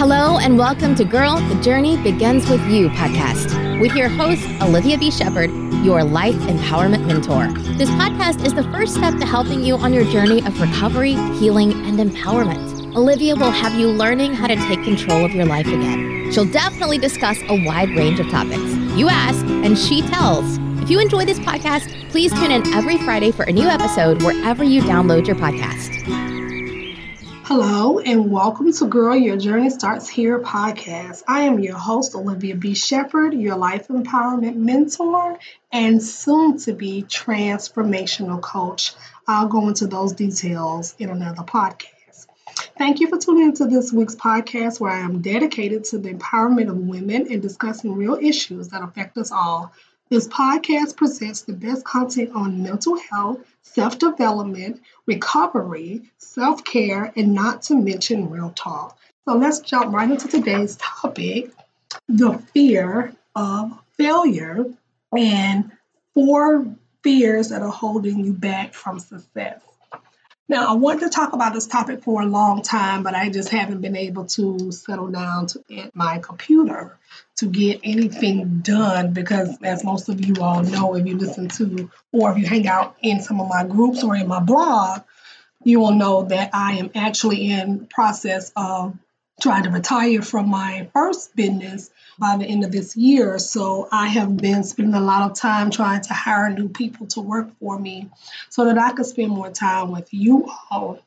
Hello, and welcome to Girl, the Journey Begins With You podcast with your host, Olivia B. Shepherd, your life empowerment mentor. This podcast is the first step to helping you on your journey of recovery, healing, and empowerment. Olivia will have you learning how to take control of your life again. She'll definitely discuss a wide range of topics. You ask, and she tells. If you enjoy this podcast, please tune in every Friday for a new episode wherever you download your podcast. Hello, and welcome to Girl Your Journey Starts Here podcast. I am your host, Olivia B. Shepherd, your life empowerment mentor and soon to be transformational coach. I'll go into those details in another podcast. Thank you for tuning into this week's podcast where I am dedicated to the empowerment of women and discussing real issues that affect us all. This podcast presents the best content on mental health, self development, recovery, self care, and not to mention real talk. So let's jump right into today's topic the fear of failure and four fears that are holding you back from success. Now, I wanted to talk about this topic for a long time, but I just haven't been able to settle down to, at my computer to get anything done because, as most of you all know, if you listen to or if you hang out in some of my groups or in my blog, you will know that I am actually in process of trying to retire from my first business by the end of this year. So I have been spending a lot of time trying to hire new people to work for me so that I could spend more time with you all.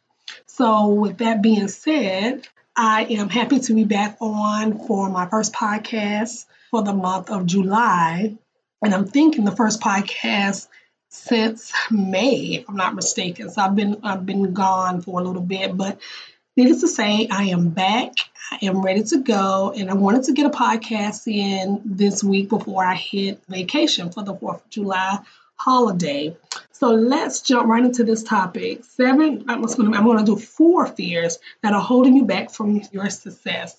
So, with that being said, I am happy to be back on for my first podcast for the month of July. And I'm thinking the first podcast since May, if I'm not mistaken. So I've been I've been gone for a little bit, but needless to say, I am back. I am ready to go, and I wanted to get a podcast in this week before I hit vacation for the 4th of July holiday. So let's jump right into this topic. Seven, I'm going to do four fears that are holding you back from your success.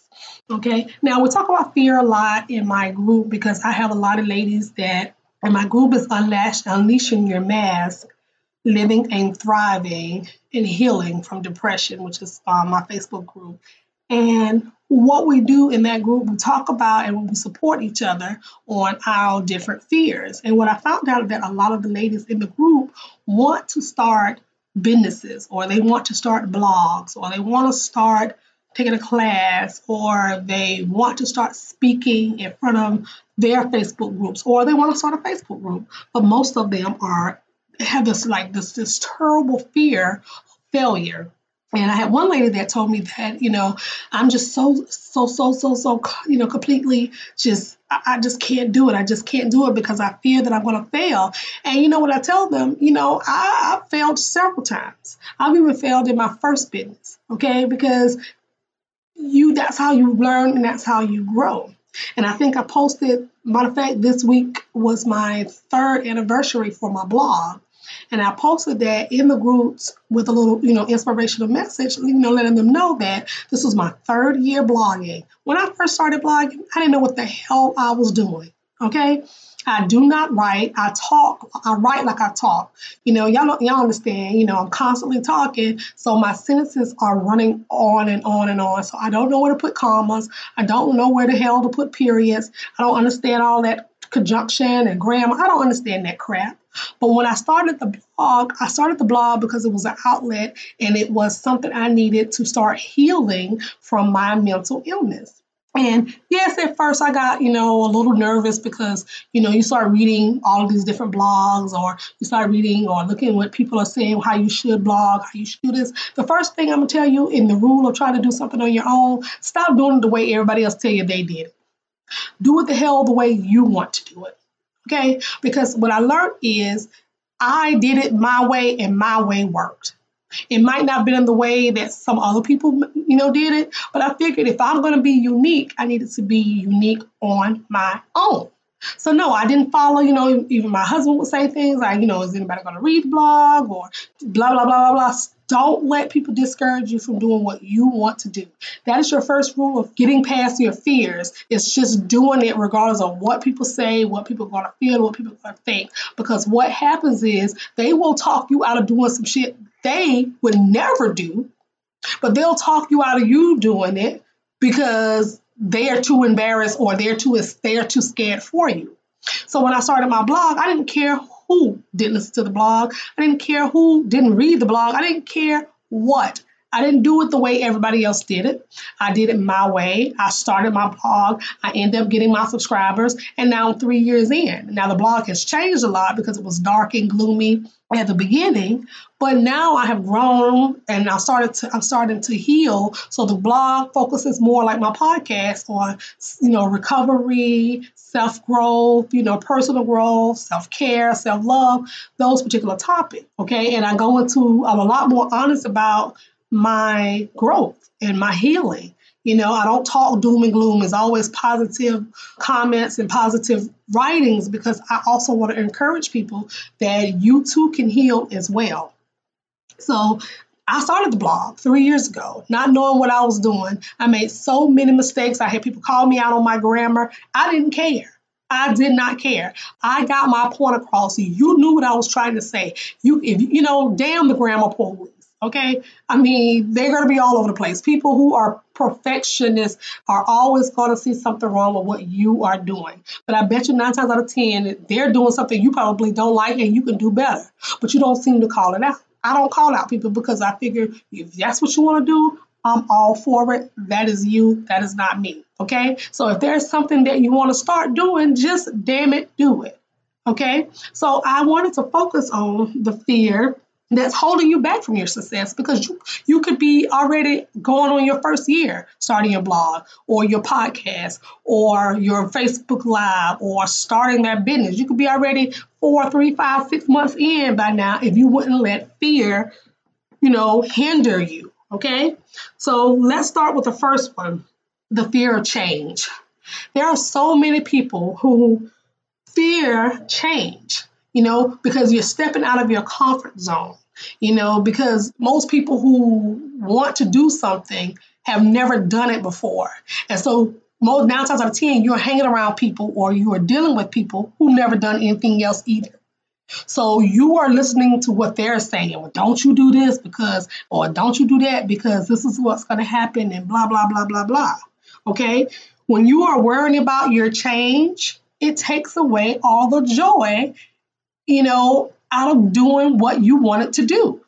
Okay. Now we talk about fear a lot in my group because I have a lot of ladies that, and my group is Unleashing Your Mask living and thriving and healing from depression, which is um, my Facebook group. And what we do in that group, we talk about and we support each other on our different fears. And what I found out that a lot of the ladies in the group want to start businesses or they want to start blogs or they want to start taking a class or they want to start speaking in front of their Facebook groups or they want to start a Facebook group. But most of them are have this like this this terrible fear of failure. And I had one lady that told me that, you know, I'm just so, so, so, so, so, you know, completely just, I just can't do it. I just can't do it because I fear that I'm going to fail. And you know what I tell them? You know, I, I failed several times. I've even failed in my first business, okay? Because you, that's how you learn and that's how you grow. And I think I posted, matter of fact, this week was my third anniversary for my blog. And I posted that in the groups with a little, you know, inspirational message, you know, letting them know that this was my third year blogging. When I first started blogging, I didn't know what the hell I was doing. Okay. I do not write. I talk. I write like I talk. You know, y'all y'all understand. You know, I'm constantly talking, so my sentences are running on and on and on. So I don't know where to put commas. I don't know where the hell to put periods. I don't understand all that conjunction and grammar. I don't understand that crap. But when I started the blog, I started the blog because it was an outlet and it was something I needed to start healing from my mental illness. And yes, at first I got, you know, a little nervous because, you know, you start reading all of these different blogs or you start reading or looking what people are saying, how you should blog, how you should do this. The first thing I'm going to tell you in the rule of trying to do something on your own, stop doing it the way everybody else tell you they did. Do it the hell the way you want to do it. Okay? Because what I learned is I did it my way and my way worked. It might not have been in the way that some other people, you know, did it, but I figured if I'm going to be unique, I needed to be unique on my own. So no, I didn't follow, you know, even my husband would say things like, you know, is anybody going to read the blog or blah, blah, blah, blah, blah. Don't let people discourage you from doing what you want to do. That is your first rule of getting past your fears. It's just doing it regardless of what people say, what people are going to feel, what people are going to think. Because what happens is they will talk you out of doing some shit they would never do, but they'll talk you out of you doing it because they're too embarrassed or they're too they're too scared for you. So when I started my blog, I didn't care who didn't listen to the blog. I didn't care who didn't read the blog. I didn't care what. I didn't do it the way everybody else did it. I did it my way. I started my blog. I ended up getting my subscribers, and now I'm three years in. Now the blog has changed a lot because it was dark and gloomy at the beginning, but now I have grown and I started to I'm starting to heal. So the blog focuses more like my podcast on you know recovery, self growth, you know personal growth, self care, self love, those particular topics. Okay, and I go into I'm a lot more honest about my growth and my healing. You know, I don't talk doom and gloom. It's always positive comments and positive writings because I also want to encourage people that you too can heal as well. So I started the blog three years ago, not knowing what I was doing. I made so many mistakes. I had people call me out on my grammar. I didn't care. I did not care. I got my point across. You knew what I was trying to say. You, if you know, damn the grammar police. Okay. I mean, they're going to be all over the place. People who are perfectionists are always going to see something wrong with what you are doing. But I bet you nine times out of 10, they're doing something you probably don't like and you can do better. But you don't seem to call it out. I don't call out people because I figure if that's what you want to do, I'm all for it. That is you. That is not me. Okay. So if there's something that you want to start doing, just damn it, do it. Okay. So I wanted to focus on the fear that's holding you back from your success because you, you could be already going on your first year starting your blog or your podcast or your Facebook Live or starting that business. You could be already four, three, five, six months in by now if you wouldn't let fear, you know, hinder you. Okay. So let's start with the first one the fear of change. There are so many people who fear change you know, because you're stepping out of your comfort zone you know, because most people who want to do something have never done it before. And so most nine times out of ten, you're hanging around people or you are dealing with people who never done anything else either. So you are listening to what they're saying. Well, don't you do this because, or don't you do that because this is what's going to happen and blah, blah, blah, blah, blah. Okay. When you are worrying about your change, it takes away all the joy, you know, out of doing what you wanted to do.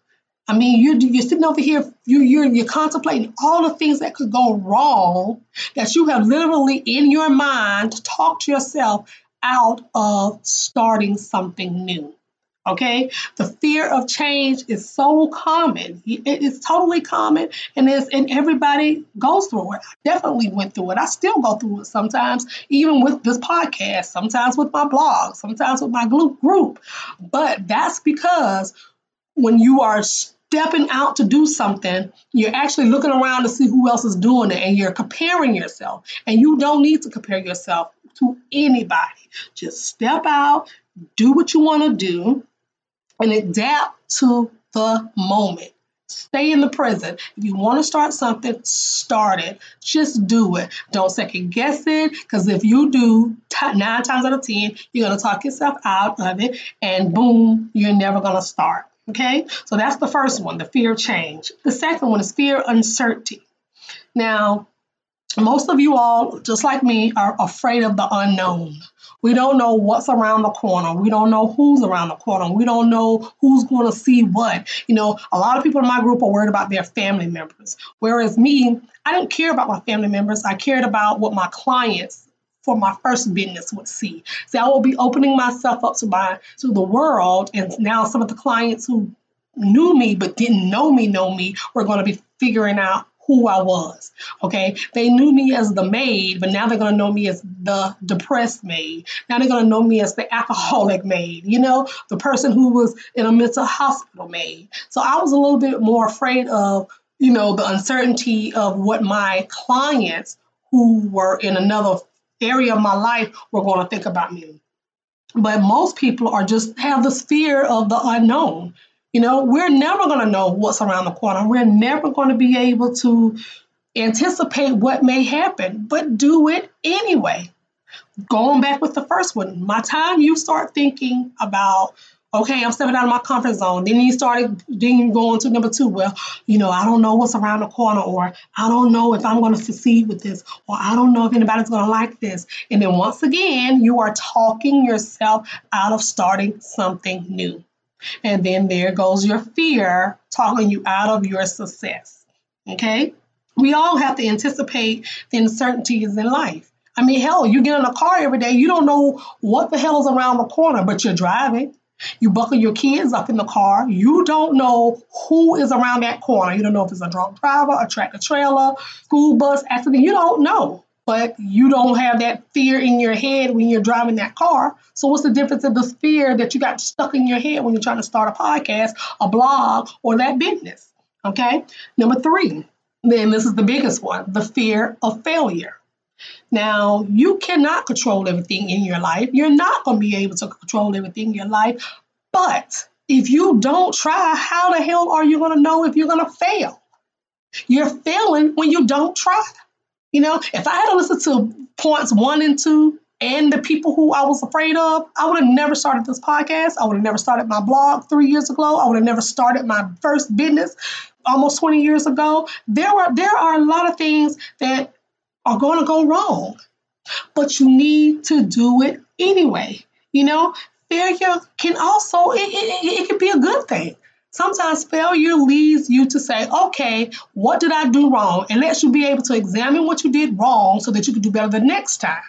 I mean, you're, you're sitting over here, you, you're, you're contemplating all the things that could go wrong that you have literally in your mind to talk to yourself out of starting something new. Okay, the fear of change is so common. It is totally common, and and everybody goes through it. I definitely went through it. I still go through it sometimes, even with this podcast. Sometimes with my blog. Sometimes with my group. But that's because when you are stepping out to do something, you're actually looking around to see who else is doing it, and you're comparing yourself. And you don't need to compare yourself to anybody. Just step out, do what you want to do and adapt to the moment. Stay in the present. If you want to start something, start it. Just do it. Don't second guess it, because if you do, t- nine times out of ten, you're going to talk yourself out of it, and boom, you're never going to start. Okay, so that's the first one, the fear of change. The second one is fear of uncertainty. Now, most of you all, just like me, are afraid of the unknown. We don't know what's around the corner. We don't know who's around the corner. We don't know who's going to see what. You know, a lot of people in my group are worried about their family members. Whereas me, I didn't care about my family members. I cared about what my clients for my first business would see. So I will be opening myself up to my to the world. And now some of the clients who knew me but didn't know me know me were going to be figuring out who I was. Okay. They knew me as the maid, but now they're going to know me as the depressed maid. Now they're going to know me as the alcoholic maid, you know, the person who was in a mental hospital maid. So I was a little bit more afraid of, you know, the uncertainty of what my clients who were in another area of my life were going to think about me. But most people are just have this fear of the unknown. You know, we're never going to know what's around the corner. We're never going to be able to anticipate what may happen, but do it anyway. Going back with the first one, my time you start thinking about, Okay, I'm stepping out of my comfort zone. Then you started, then you go number two. Well, you know, I don't know what's around the corner, or I don't know if I'm going to succeed with this, or I don't know if anybody's going to like this. And then once again, you are talking yourself out of starting something new. And then there goes your fear talking you out of your success. Okay? We all have to anticipate the uncertainties in life. I mean, hell, you get in a car every day, you don't know what the hell is around the corner, but you're driving. You buckle your kids up in the car. You don't know who is around that corner. You don't know if it's a drunk driver, a tractor trailer, school bus accident. You don't know. But you don't have that fear in your head when you're driving that car. So, what's the difference of the fear that you got stuck in your head when you're trying to start a podcast, a blog, or that business? Okay. Number three, then this is the biggest one the fear of failure. Now, you cannot control everything in your life. You're not going to be able to control everything in your life. But if you don't try, how the hell are you going to know if you're going to fail? You're failing when you don't try. You know, if I had to listen to points one and two and the people who I was afraid of, I would have never started this podcast. I would have never started my blog three years ago. I would have never started my first business almost 20 years ago. There were there are a lot of things that are going to go wrong, but you need to do it anyway. You know, failure can also, it, it, it can be a good thing. Sometimes failure leads you to say, okay, what did I do wrong? And lets you be able to examine what you did wrong so that you can do better the next time.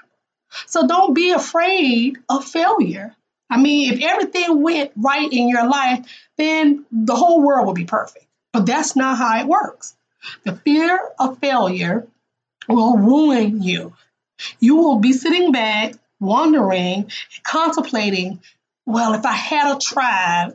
So don't be afraid of failure. I mean, if everything went right in your life, then the whole world would be perfect. But that's not how it works. The fear of failure will ruin you. You will be sitting back, wondering, contemplating, well, if I had a tried,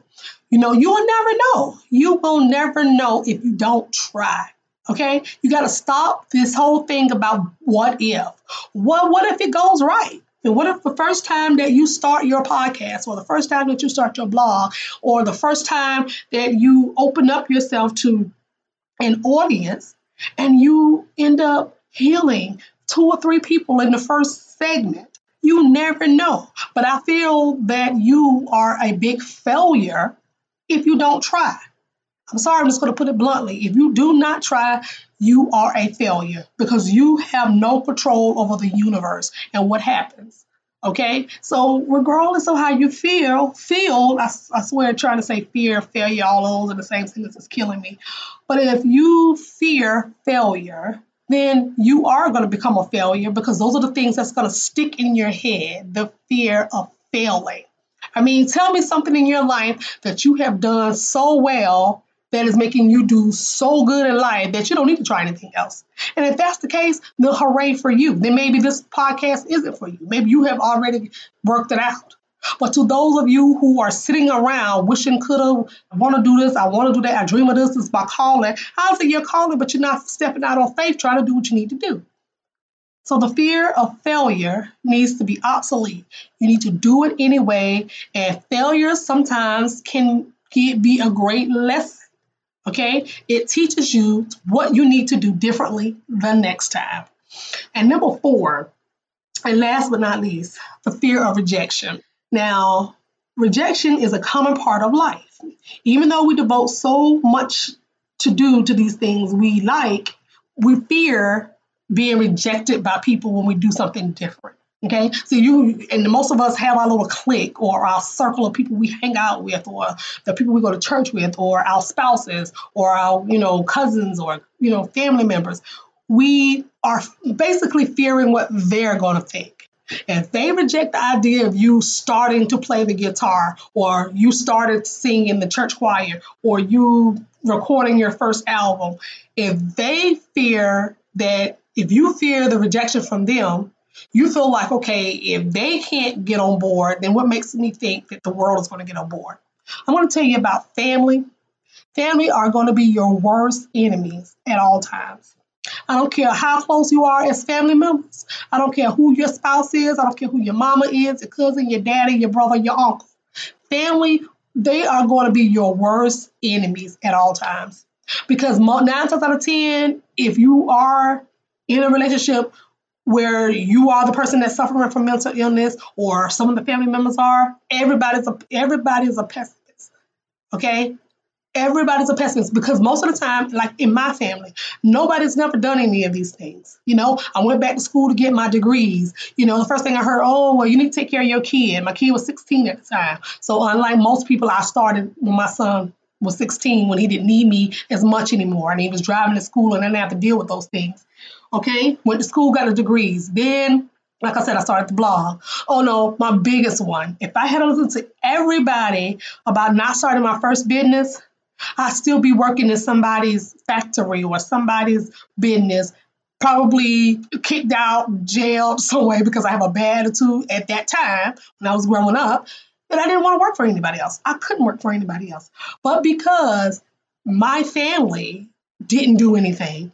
you know, you will never know. You will never know if you don't try. Okay? You got to stop this whole thing about what if. What what if it goes right? And what if the first time that you start your podcast, or the first time that you start your blog, or the first time that you open up yourself to an audience and you end up healing two or three people in the first segment. You never know. But I feel that you are a big failure if you don't try. I'm sorry, I'm just going to put it bluntly. If you do not try, you are a failure because you have no control over the universe and what happens. Okay, so regardless of how you feel, feel, I, I swear, trying to say fear, failure, all those are the same thing is killing me. But if you fear failure, then you are going to become a failure because those are the things that's going to stick in your head the fear of failing. I mean, tell me something in your life that you have done so well that is making you do so good in life that you don't need to try anything else. And if that's the case, then hooray for you. Then maybe this podcast isn't for you. Maybe you have already worked it out. But to those of you who are sitting around wishing coulda, I want to do this, I want to do that, I dream of this, this is my calling. How's you're calling, but you're not stepping out on faith trying to do what you need to do? So the fear of failure needs to be obsolete. You need to do it anyway, and failure sometimes can be a great lesson. Okay, it teaches you what you need to do differently the next time. And number four, and last but not least, the fear of rejection. Now, rejection is a common part of life. Even though we devote so much to do to these things we like, we fear being rejected by people when we do something different. Okay, so you and most of us have our little clique or our circle of people we hang out with, or the people we go to church with, or our spouses, or our you know cousins, or you know family members. We are basically fearing what they're going to think. If they reject the idea of you starting to play the guitar, or you started singing in the church choir, or you recording your first album, if they fear that, if you fear the rejection from them, you feel like, okay, if they can't get on board, then what makes me think that the world is going to get on board? I want to tell you about family. Family are going to be your worst enemies at all times. I don't care how close you are as family members. I don't care who your spouse is. I don't care who your mama is, your cousin, your daddy, your brother, your uncle. Family, they are going to be your worst enemies at all times. Because nine times out of 10, if you are in a relationship where you are the person that's suffering from mental illness or some of the family members are, everybody's a everybody's a pessimist. Okay? Everybody's a pessimist because most of the time, like in my family, nobody's never done any of these things. You know, I went back to school to get my degrees. You know, the first thing I heard, oh, well, you need to take care of your kid. My kid was 16 at the time. So, unlike most people, I started when my son was 16 when he didn't need me as much anymore and he was driving to school and I didn't have to deal with those things. Okay, went to school, got a degrees. Then, like I said, I started the blog. Oh no, my biggest one. If I had listened to everybody about not starting my first business, I'd still be working in somebody's factory or somebody's business, probably kicked out, jailed somewhere because I have a bad attitude at that time when I was growing up. But I didn't want to work for anybody else. I couldn't work for anybody else. But because my family didn't do anything,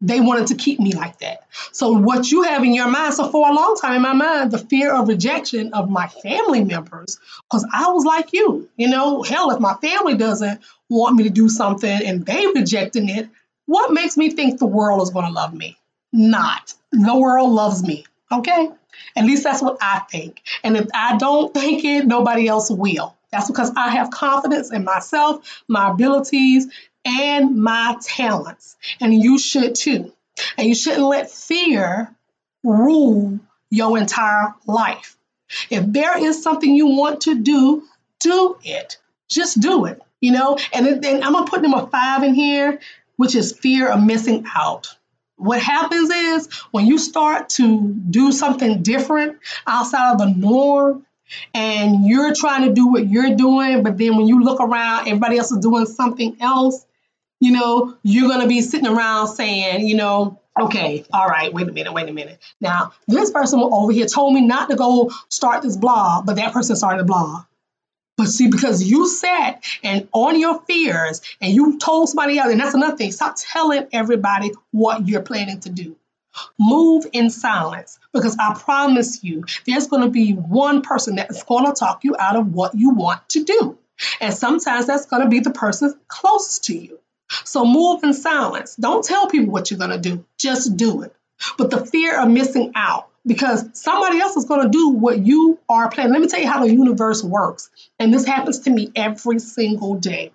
they wanted to keep me like that. So what you have in your mind, so for a long time in my mind, the fear of rejection of my family members, because I was like you, you know, hell, if my family doesn't want me to do something and they rejecting it, what makes me think the world is going to love me? Not. The world loves me. Okay? At least that's what I think. And if I don't think it, nobody else will. That's because I have confidence in myself, my abilities, and my talents. And you should too. And you shouldn't let fear rule your entire life. If there is something you want to do, do it. Just do it. You know, and then I'm gonna put them a five in here, which is fear of missing out. What happens is when you start to do something different outside of the norm, and you're trying to do what you're doing, but then when you look around, everybody else is doing something else, you know, you're going to be sitting around saying, you know, okay, all right, wait a minute, wait a minute. Now, this person over here told me not to go start this blog, but that person started a blog. But see, because you sat and on your fears and you told somebody else, and that's another thing, stop telling everybody what you're planning to do. Move in silence because I promise you, there's going to be one person that's going to talk you out of what you want to do. And sometimes that's going to be the person closest to you. So move in silence. Don't tell people what you're going to do, just do it. But the fear of missing out, because somebody else is going to do what you are planning. Let me tell you how the universe works. And this happens to me every single day.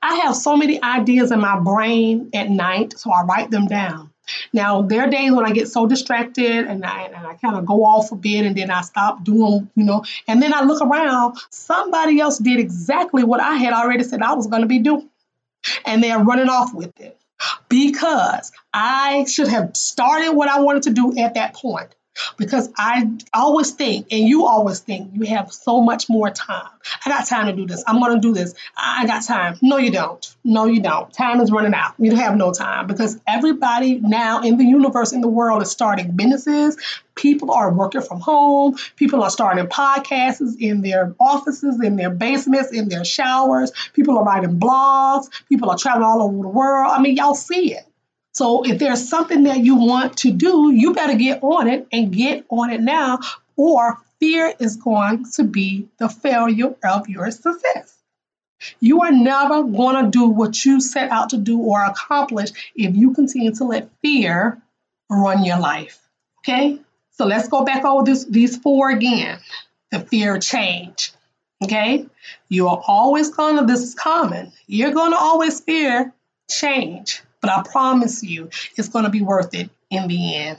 I have so many ideas in my brain at night, so I write them down. Now, there are days when I get so distracted and I, and I kind of go off a bit and then I stop doing, you know, and then I look around, somebody else did exactly what I had already said I was going to be doing and they're running off with it. Because I should have started what I wanted to do at that point because I always think, and you always think, you have so much more time. I got time to do this. I'm going to do this. I got time. No, you don't. No, you don't. Time is running out. You don't have no time because everybody now in the universe, in the world, is starting businesses. People are working from home. People are starting podcasts in their offices, in their basements, in their showers. People are writing blogs. People are traveling all over the world. I mean, y'all see it. So if there's something that you want to do, you better get on it and get on it now, or fear is going to be the failure of your success. You are never going to do what you set out to do or accomplish if you continue to let fear run your life. Okay? So let's go back over this, these four again. The fear of change. Okay? You are always going to, this is common, you're going to always fear change. But I promise you, it's going to be worth it in the end.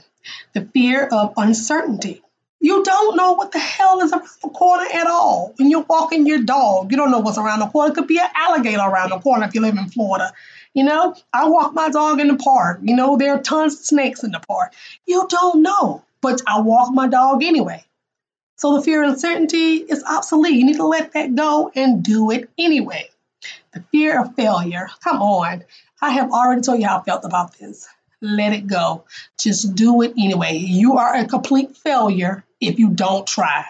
The fear of uncertainty. You don't know what the hell is around the corner at all. When you're walking your dog, you don't know what's around the corner. It could be an alligator around the corner if you live in Florida. You know, I walk my dog in the park. You know, there are tons of snakes in the park. You don't know, but I walk my dog anyway. So the fear of uncertainty is obsolete. You need to let that go and do it anyway. The fear of failure. Come on. I have already told you how I felt about this. Let it go. Just do it anyway. You are a complete failure if you don't try.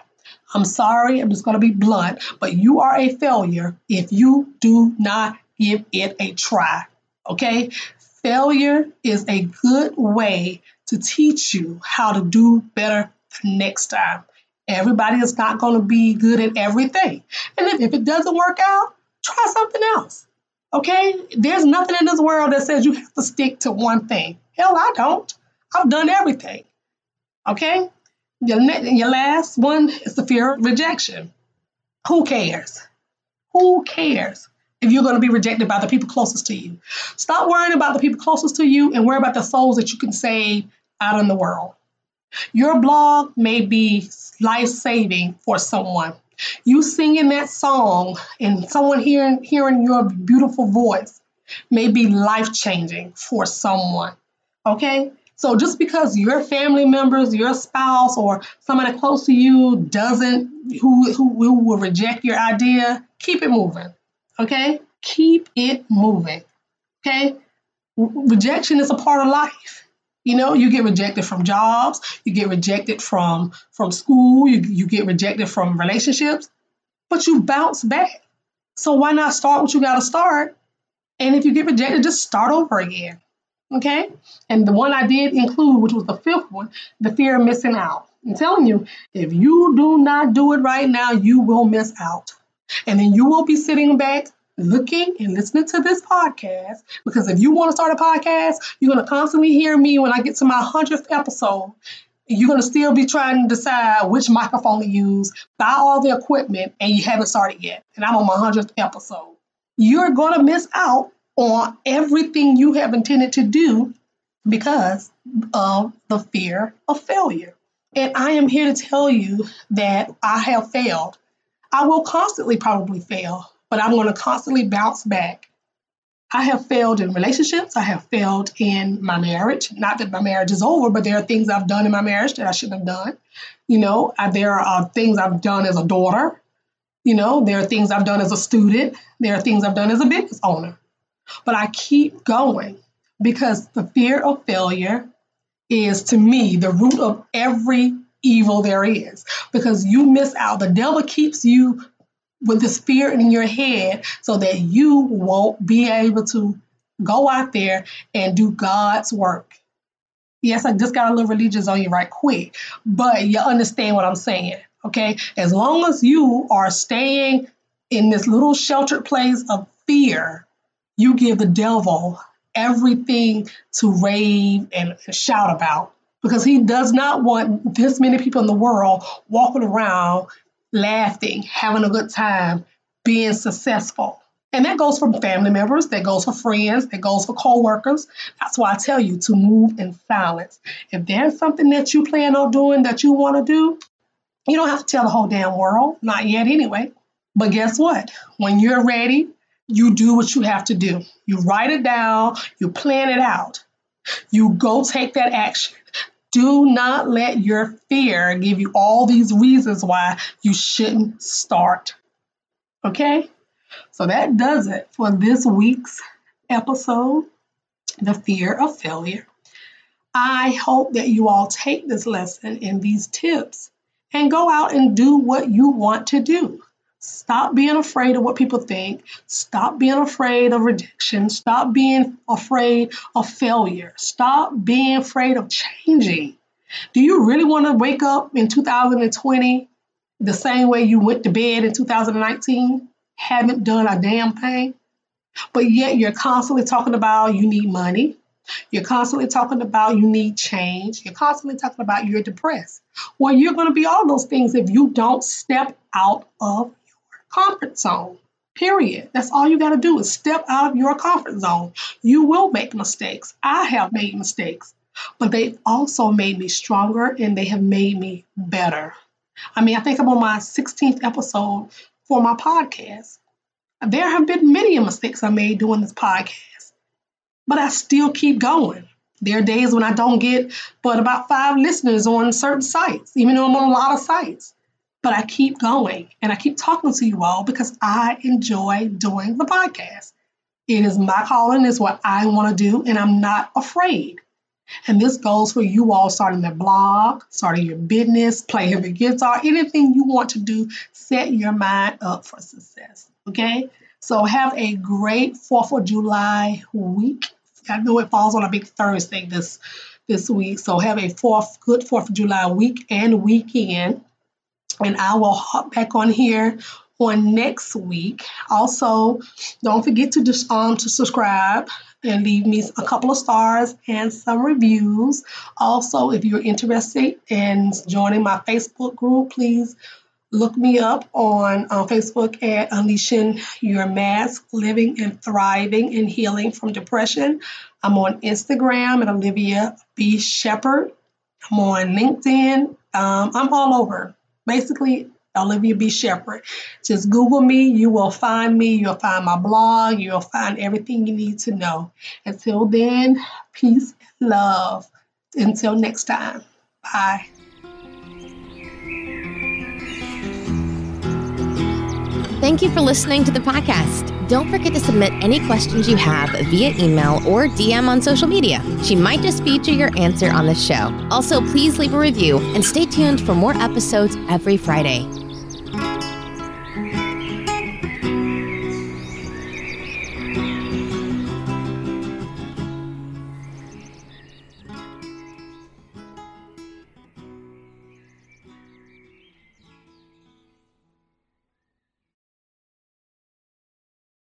I'm sorry, I'm just going to be blunt, but you are a failure if you do not give it a try. Okay? Failure is a good way to teach you how to do better next time. Everybody is not going to be good at everything. And if, if it doesn't work out, try something else. Okay? There's nothing in this world that says you have to stick to one thing. Hell, I don't. I've done everything. Okay? Your, your last one is the fear of rejection. Who cares? Who cares if you're going to be rejected by the people closest to you? Stop worrying about the people closest to you and worry about the souls that you can save out in the world. Your blog may be life saving for someone. You singing that song and someone hearing hearing your beautiful voice may be life changing for someone. Okay? So just because your family members, your spouse, or somebody close to you doesn't who who, who will reject your idea, keep it moving. Okay? Keep it moving. Okay? Rejection is a part of life. You know, you get rejected from jobs, you get rejected from from school, you, you get rejected from relationships, but you bounce back. So why not start what you got to start? And if you get rejected, just start over again. Okay? And the one I did include, which was the fifth one, the fear of missing out. I'm telling you, if you do not do it right now, you will miss out. And then you will be sitting back looking and listening to this podcast because if you want to start a podcast, you're going to constantly hear me when I get to my 100th episode. You're going to still be trying to decide which microphone to use, buy all the equipment, and you haven't started yet. And I'm on my 100th episode. You're going to miss out on everything you have intended to do because of the fear of failure. And I am here to tell you that I have failed. I will constantly probably fail, but I'm going to constantly bounce back. I have failed in relationships. I have failed in my marriage. Not that my marriage is over, but there are things I've done in my marriage that I shouldn't have done. You know, I, there are things I've done as a daughter. You know, there are things I've done as a student. There are things I've done as a business owner. But I keep going because the fear of failure is to me the root of every evil there is because you miss out. The devil keeps you with this fear in your head so that you won't be able to go out there and do God's work. Yes, I just got a little religious on you right quick, but you understand what I'm saying. Okay. As long as you are staying in this little sheltered place of fear, you give the devil everything to rave and shout about because he does not want this many people in the world walking around laughing, having a good time, being successful. And that goes for family members, that goes for friends, that goes for co-workers. That's why I tell you to move in silence. If there's something that you plan on doing that you want to do, you don't have to tell the whole damn world, not yet anyway. But guess what? When you're ready, you do what you have to do. You write it down, you plan it out. You go take that action. Do not let your fear give you all these reasons why you shouldn't start. Okay? So that does it for this week's episode The Fear of Failure. I hope that you all take this lesson and these tips and go out and do what you want to do. Stop being afraid of what people think. Stop being afraid of rejection. Stop being afraid of failure. Stop being afraid of changing. Do you really want to wake up in 2020 the same way you went to bed in 2019? Haven't done a damn thing? But yet you're constantly talking about you need money. You're constantly talking about you need change. You're constantly talking about you're depressed. Well, you're going to be all those things if you don't step out of comfort zone. Period. That's all you got to do is step out of your comfort zone. You will make mistakes. I have made mistakes, but they've also made me stronger and they have made me better. I mean, I think I'm on my 16th episode for my podcast. There have been many mistakes I made doing this podcast, but I still keep going. There are days when I don't get but about five listeners on certain sites, even though I'm on a lot of sites. But I keep going and I keep talking to you all because I enjoy doing the podcast. It is my calling, it's what I want to do, and I'm not afraid. And this goes for you all starting a blog, starting your business, playing the guitar, anything you want to do, set your mind up for success. Okay? So have a great 4th of July week. I know it falls on a big Thursday this this week. So have a fourth good 4th of July week and weekend and I will hop back on here on next week. Also, don't forget to just um to subscribe and leave me a couple of stars and some reviews. Also, if you're interested in joining my Facebook group, please look me up on uh, Facebook at Unleashing Your Mask, Living and Thriving and Healing from Depression. I'm on Instagram at Olivia B. Shepherd. I'm on LinkedIn. Um, I'm all over. Basically, Olivia B. Shepherd. Just Google me. You will find me. You'll find my blog. You'll find everything you need to know. Until then, peace love. Until next time. Bye. Thank you for listening to the podcast. Don't forget to submit any questions you have via email or DM on social media. She might just feature your answer on the show. Also, please leave a review and stay tuned for more episodes every Friday.